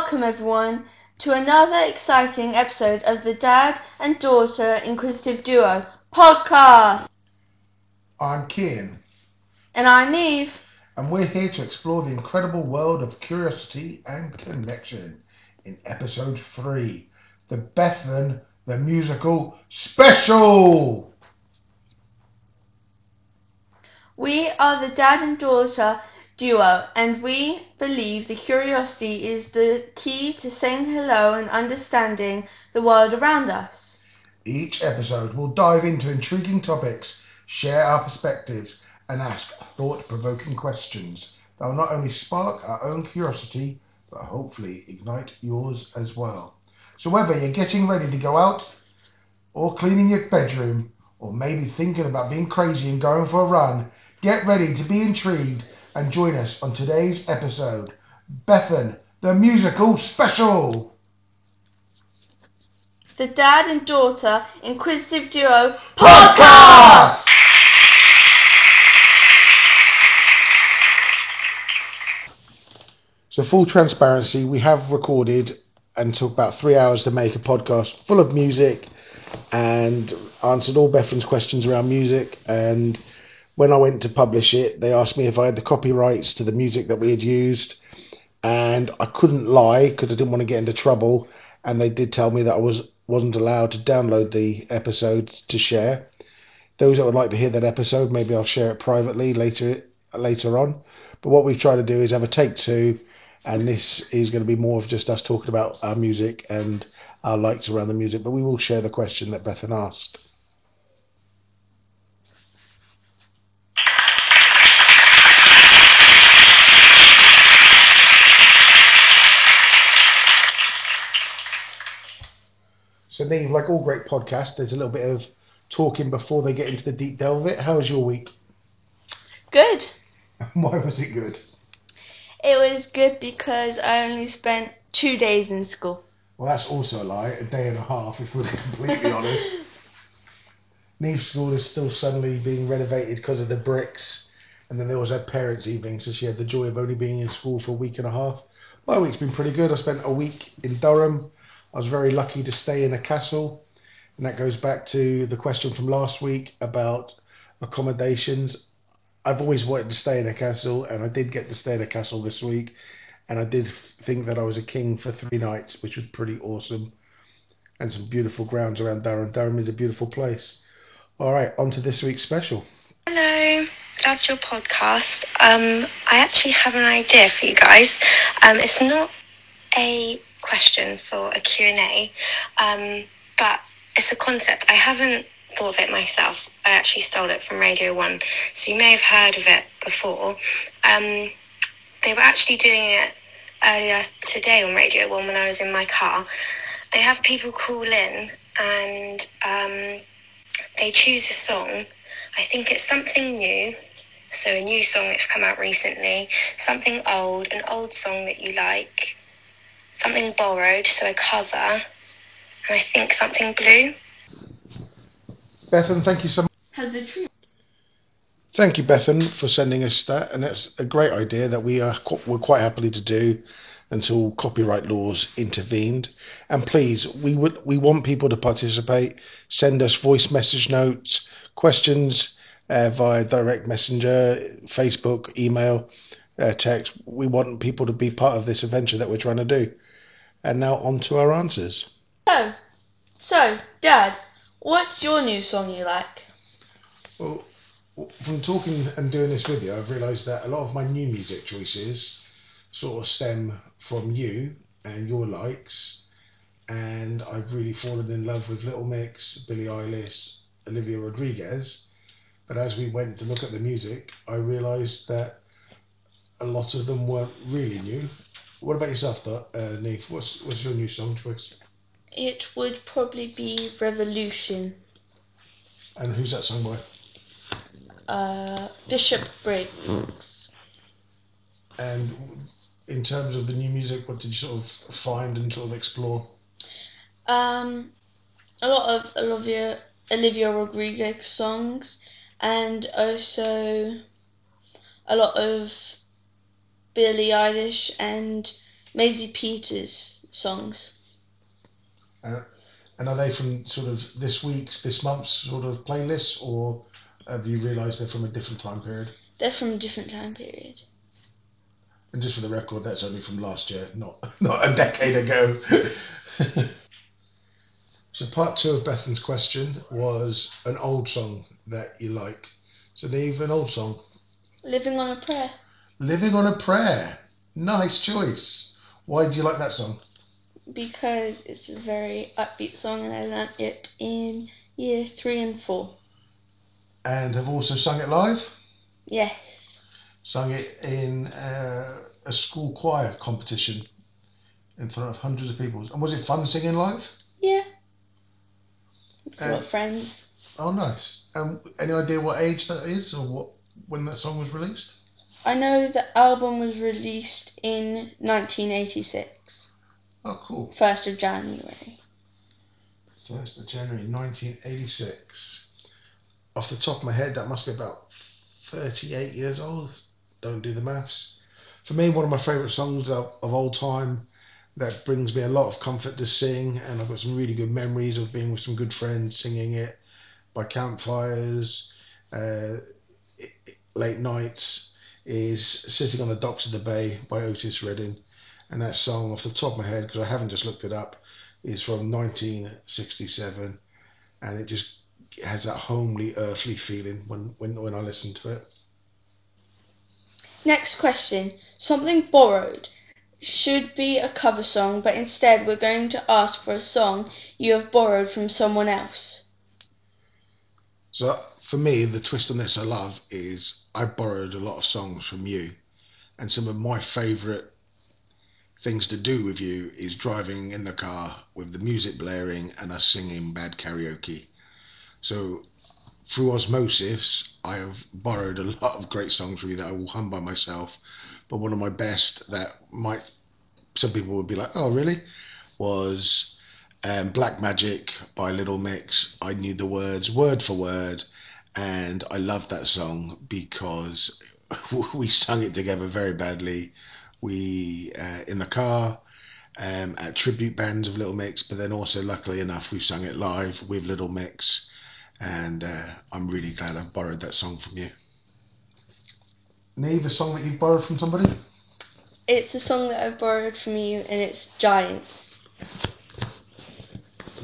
Welcome, everyone, to another exciting episode of the Dad and Daughter Inquisitive Duo podcast. I'm Kian, And I'm Neve. and we're here to explore the incredible world of curiosity and connection in episode three, the Bethan the Musical Special. We are the Dad and Daughter Duo, and we believe the curiosity is the key to saying hello and understanding the world around us. Each episode will dive into intriguing topics, share our perspectives, and ask thought provoking questions that will not only spark our own curiosity, but hopefully ignite yours as well. So, whether you're getting ready to go out, or cleaning your bedroom, or maybe thinking about being crazy and going for a run, get ready to be intrigued and join us on today's episode Bethan, the Musical Special. The Dad and Daughter Inquisitive Duo podcast. So, full transparency, we have recorded and took about three hours to make a podcast full of music and answered all Bethan's questions around music. And when I went to publish it, they asked me if I had the copyrights to the music that we had used. And I couldn't lie because I didn't want to get into trouble. And they did tell me that I was wasn't allowed to download the episodes to share. Those that would like to hear that episode, maybe I'll share it privately later later on. But what we've tried to do is have a take two, and this is going to be more of just us talking about our music and our likes around the music. But we will share the question that Bethan asked. So, Neve, like all great podcasts, there's a little bit of talking before they get into the deep delve of it. How was your week? Good. Why was it good? It was good because I only spent two days in school. Well, that's also a lie. A day and a half, if we're completely honest. Neve's school is still suddenly being renovated because of the bricks. And then there was her parents' evening, so she had the joy of only being in school for a week and a half. My week's been pretty good. I spent a week in Durham. I was very lucky to stay in a castle. And that goes back to the question from last week about accommodations. I've always wanted to stay in a castle, and I did get to stay in a castle this week. And I did think that I was a king for three nights, which was pretty awesome. And some beautiful grounds around Durham. Durham is a beautiful place. All right, on to this week's special. Hello, loved your podcast. Um, I actually have an idea for you guys. Um, it's not a question for a Q&A, um, but it's a concept. I haven't thought of it myself. I actually stole it from Radio 1, so you may have heard of it before. Um, they were actually doing it earlier today on Radio 1 when I was in my car. They have people call in and um, they choose a song. I think it's something new. So a new song that's come out recently, something old, an old song that you like, something borrowed, so a cover, and I think something blue. Bethan, thank you so much. Has the tree? Thank you, Bethan, for sending us that. And that's a great idea that we are we're quite happily to do until copyright laws intervened. And please, we would we want people to participate. Send us voice message notes, questions uh, via direct messenger, Facebook, email, uh, text. We want people to be part of this adventure that we're trying to do. And now on to our answers. So, so, Dad, what's your new song you like? Well, from talking and doing this with you, I've realised that a lot of my new music choices sort of stem from you and your likes. And I've really fallen in love with Little Mix, Billie Eilish, Olivia Rodriguez. But as we went to look at the music, I realised that a lot of them weren't really new. What about yourself, Dot? uh, Neve? What's what's your new song choice? It would probably be Revolution. And who's that song by? Uh, Bishop Briggs. And in terms of the new music, what did you sort of find and sort of explore? Um, a lot of Olivia Olivia Rodriguez songs, and also a lot of Billie Eilish and Maisie Peters songs. Uh, and are they from sort of this week's, this month's sort of playlist, or have you realised they're from a different time period? They're from a different time period. And just for the record, that's only from last year, not not a decade ago. so part two of Bethan's question was an old song that you like. So Neve, an old song. Living on a Prayer. Living on a Prayer. Nice choice. Why do you like that song? Because it's a very upbeat song and I learnt it in year three and four. And have also sung it live? Yes. Sung it in uh, a school choir competition in front of hundreds of people. And was it fun singing live? Yeah. It's Uh, got friends. Oh, nice. And any idea what age that is or what when that song was released? I know the album was released in 1986, Oh, cool. 1st of January. 1st of January 1986. Off the top of my head, that must be about 38 years old. Don't do the maths. For me, one of my favourite songs of, of all time that brings me a lot of comfort to sing, and I've got some really good memories of being with some good friends singing it by campfires, uh, late nights, is Sitting on the Docks of the Bay by Otis Redding. And that song, off the top of my head, because I haven't just looked it up, is from 1967, and it just has that homely, earthly feeling when, when, when I listen to it. Next question. Something borrowed should be a cover song, but instead we're going to ask for a song you have borrowed from someone else. So for me, the twist on this I love is I borrowed a lot of songs from you, and some of my favourite things to do with you is driving in the car with the music blaring and us singing bad karaoke. So through osmosis, I have borrowed a lot of great songs from you that I will hum by myself. But one of my best that might some people would be like, oh really, was um, Black Magic by Little Mix. I knew the words word for word, and I love that song because we sung it together very badly. We uh, in the car. Um, at tribute bands of Little Mix, but then also, luckily enough, we've sung it live with Little Mix, and uh, I'm really glad I've borrowed that song from you. Neve, a song that you've borrowed from somebody? It's a song that I borrowed from you, and it's Giant,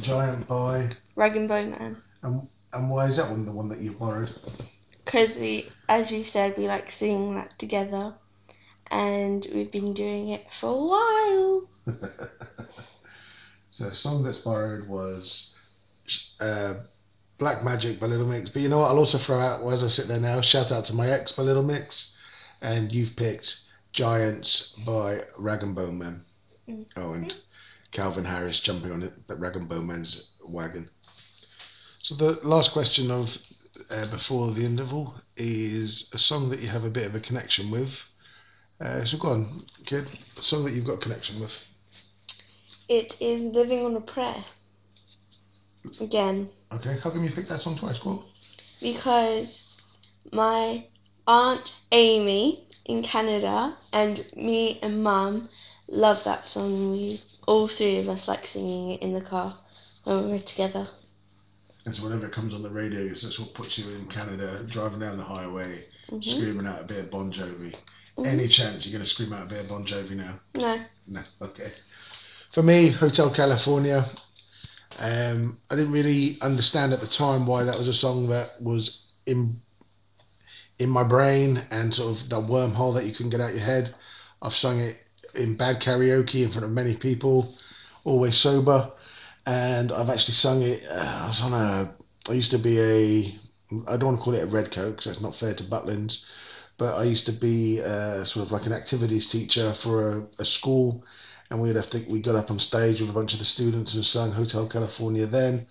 Giant by, Rag and Bone Man. and and why is that one the one that you've borrowed? Because we, as you said, we like singing that together, and we've been doing it for a while. so a song that's borrowed was uh, Black Magic by Little Mix. But you know what? I'll also throw out, as I sit there now, shout out to my ex by Little Mix. And you've picked Giants by Rag and Bone Man. Mhm. Oh, and Calvin Harris jumping on it, but Rag and Bone Man's wagon. So the last question of uh, before the interval is a song that you have a bit of a connection with. Uh, so go on, kid. A song that you've got a connection with. It is Living on a Prayer. Again, Okay, how come you picked that song twice? On. because my aunt Amy in Canada and me and mum love that song. We all three of us like singing it in the car when we're together. And so whenever it comes on the radio, that's what puts you in Canada, driving down the highway, Mhm. screaming out a bit of Bon Jovi. Mhm. Any chance you're going to scream out a bit of Bon Jovi now? No, No. Okay. For me, Hotel California. Um, I didn't really understand at the time why that was a song that was in in my brain and sort of the wormhole that you couldn't get out your head. I've sung it in bad karaoke in front of many people, always sober, and I've actually sung it. Uh, I was on a. I used to be a. I don't want to call it a red coat because that's not fair to Butlins, but I used to be uh, sort of like an activities teacher for a, a school, and we'd have to we got up on stage with a bunch of the students and sung Hotel California then,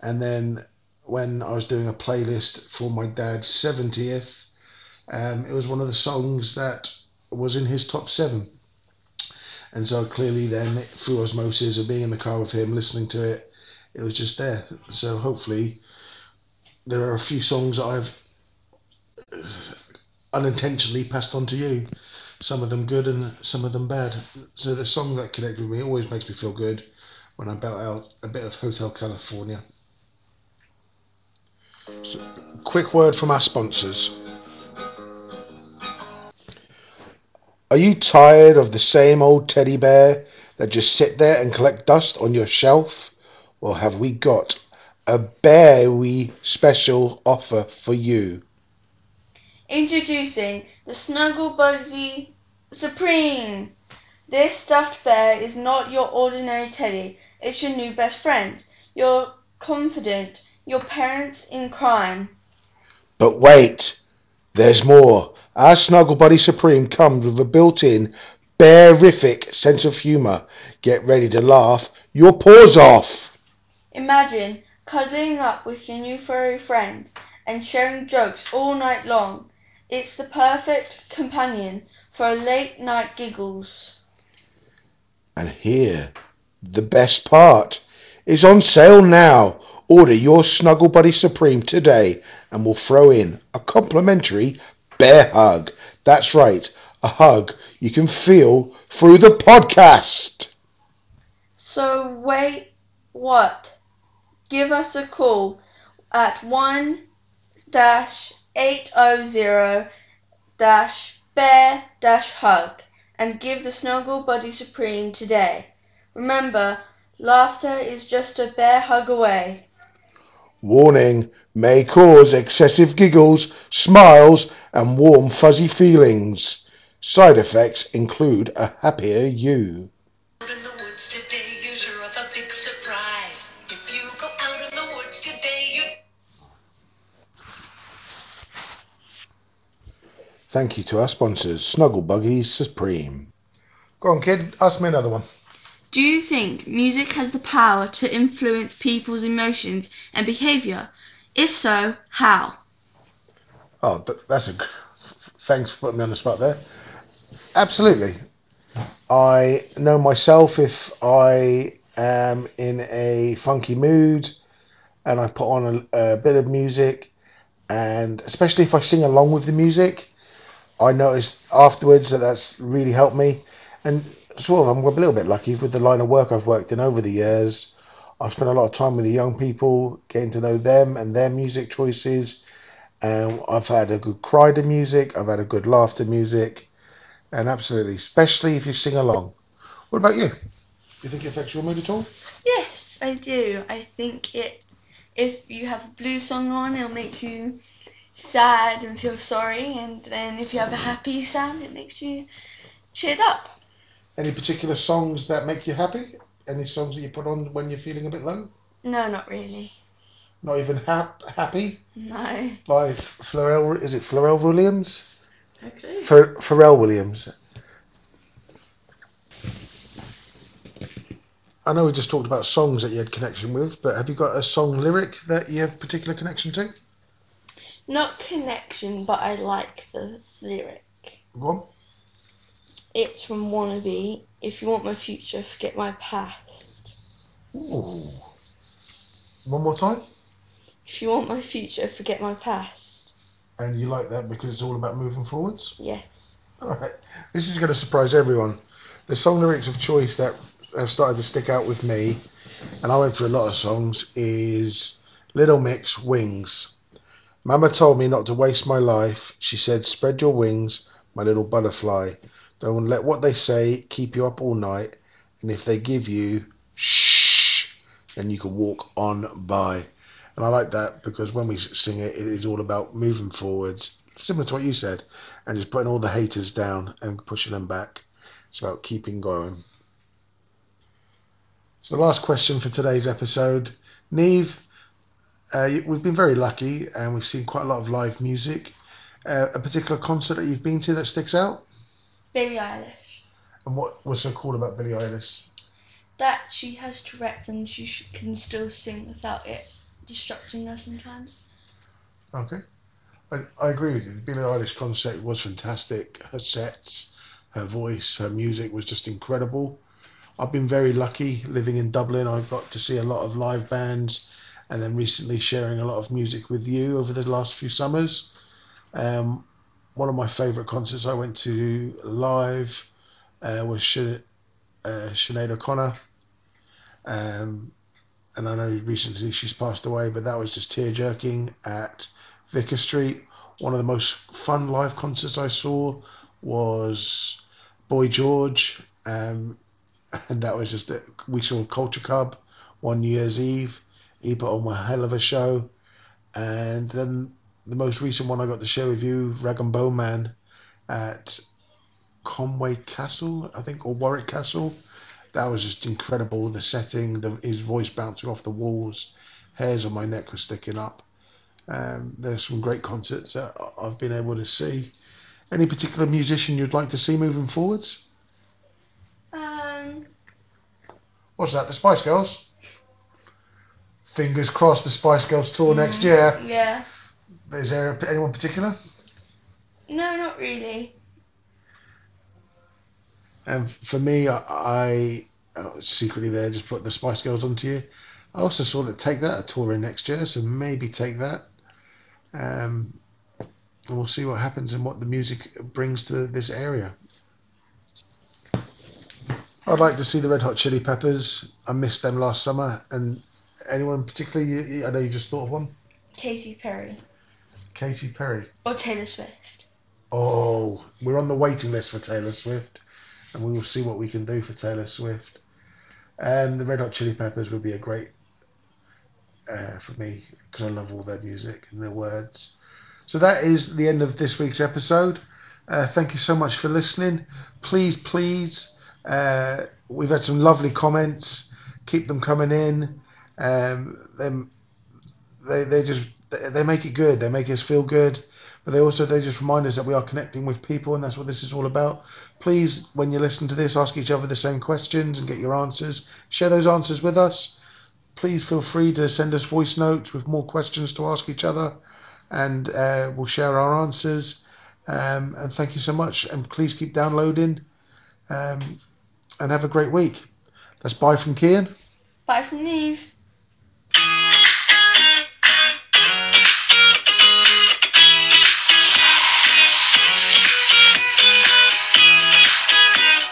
and then when I was doing a playlist for my dad's seventieth, um, it was one of the songs that was in his top seven, and so clearly then through osmosis of being in the car with him listening to it, it was just there. So hopefully, there are a few songs that I've unintentionally passed on to you. Some of them good and some of them bad. So the song that connected with me always makes me feel good when I belt out a bit of Hotel California. So, quick word from our sponsors. Are you tired of the same old teddy bear that just sit there and collect dust on your shelf? Well, have we got a berry special offer for you? Introducing the Snuggle Buddy Supreme. This stuffed bear is not your ordinary teddy. It's your new best friend. Your confidant, your parents in crime. But wait, there's more. Our Snuggle Buddy Supreme comes with a built-in bearific sense of humour. Get ready to laugh your paws off. Imagine cuddling up with your new furry friend and sharing jokes all night long. It's the perfect companion for late night giggles. And here, the best part is on sale now. Order your Snuggle Buddy Supreme today and we'll throw in a complimentary bear hug. That's right, a hug you can feel through the podcast. So wait, what? Give us a call at one dash eight oh zero dash bear dash hug and give the Snuggle Buddy Supreme today. Remember, laughter is just a bear hug away. Warning may cause excessive giggles, smiles, and warm fuzzy feelings. Side effects include a happier you. Out in the woods today, you're sure of a big surprise. If you go out in the woods today, you Thank you to our sponsors, Snuggle Buggies Supreme. Go on, kid, ask me another one. Do you think music has the power to influence people's emotions and behaviour? If so, how? Oh, that's a. Thanks for putting me on the spot there. Absolutely. I know myself if I am in a funky mood and I put on a, a bit of music, and especially if I sing along with the music, I noticed afterwards that that's really helped me. And sort of, I'm a little bit lucky with the line of work I've worked in over the years. I've spent a lot of time with the young people, getting to know them and their music choices. And I've had a good cry to music, I've had a good laugh to music, and absolutely, especially if you sing along. What about you? Do you think it affects your mood at all? Yes, I do. I think it. If you have a blues song on, it'll make you sad and feel sorry, and then if you have a happy sound, it makes you cheered up. Any particular songs that make you happy? Any songs that you put on when you're feeling a bit low? No, not really. Not even hap- happy? No. By Pharrell, is it Pharrell Williams? Okay. Ph- Pharrell Williams. I know we just talked about songs that you had connection with, but have you got a song lyric that you have particular connection to? Not connection, but I like the lyric. Go on. It's from Wannabe. If you want my future, forget my past. Ooh. One more time. If you want my future, forget my past. And you like that because it's all about moving forwards? Yes. All right. This is going to surprise everyone. The song lyrics of choice that have started to stick out with me, and I went through a lot of songs, is Little Mix Wings. Mama told me not to waste my life. She said, spread your wings, my little butterfly. Don't let what they say keep you up all night. And if they give you shh, then you can walk on by. And I like that because when we sing it, it is all about moving forwards, similar to what you said, and just putting all the haters down and pushing them back. It's about keeping going. So, the last question for today's episode Neve, uh, we've been very lucky and we've seen quite a lot of live music. Uh, a particular concert that you've been to that sticks out? Billie Eilish. And what was so cool about Billie Eilish? That she has Tourette's and she sh- can still sing without it distracting her sometimes. Okay. I, I agree with you. The Billie Eilish concert was fantastic. Her sets, her voice, her music was just incredible. I've been very lucky living in Dublin. I got to see a lot of live bands and then recently sharing a lot of music with you over the last few summers. Um, one of my favourite concerts I went to live uh, was Sh- uh, Sinead O'Connor. Um, and I know recently she's passed away, but that was just tear jerking at Vicar Street. One of the most fun live concerts I saw was Boy George, um, and that was just we saw Culture Club one New Year's Eve. He put on a hell of a show, and then the most recent one I got to share with you, Rag and Bone Man, at Conway Castle, I think, or Warwick Castle. That was just incredible. The setting, the, his voice bouncing off the walls, hairs on my neck were sticking up. Um, there's some great concerts that I've been able to see. Any particular musician you'd like to see moving forwards? Um, What's that? The Spice Girls. Fingers crossed. The Spice Girls tour next year. yeah. Is there anyone particular? No, not really. And for me, I, I oh, secretly there just put the Spice Girls onto you. I also saw that Take That a tour in next year, so maybe Take That. Um, and we'll see what happens and what the music brings to this area. I'd like to see the Red Hot Chili Peppers. I missed them last summer. And anyone particularly? I know you just thought of one. Katy Perry Katy Perry. or Taylor Swift. Oh, we're on the waiting list for Taylor Swift, and we will see what we can do for Taylor Swift. Um, the Red Hot Chili Peppers would be a great uh, for me because I love all their music and their words. So that is the end of this week's episode. Uh, thank you so much for listening. Please, please, uh, we've had some lovely comments. Keep them coming in. Um, them, they they just they make it good. They make us feel good. But they also they just remind us that we are connecting with people and that's what this is all about. Please when you listen to this ask each other the same questions and get your answers. Share those answers with us. Please feel free to send us voice notes with more questions to ask each other and uh, we'll share our answers. Um, and thank you so much. And please keep downloading. Um, and have a great week. That's bye from Kian. Bye from Neve.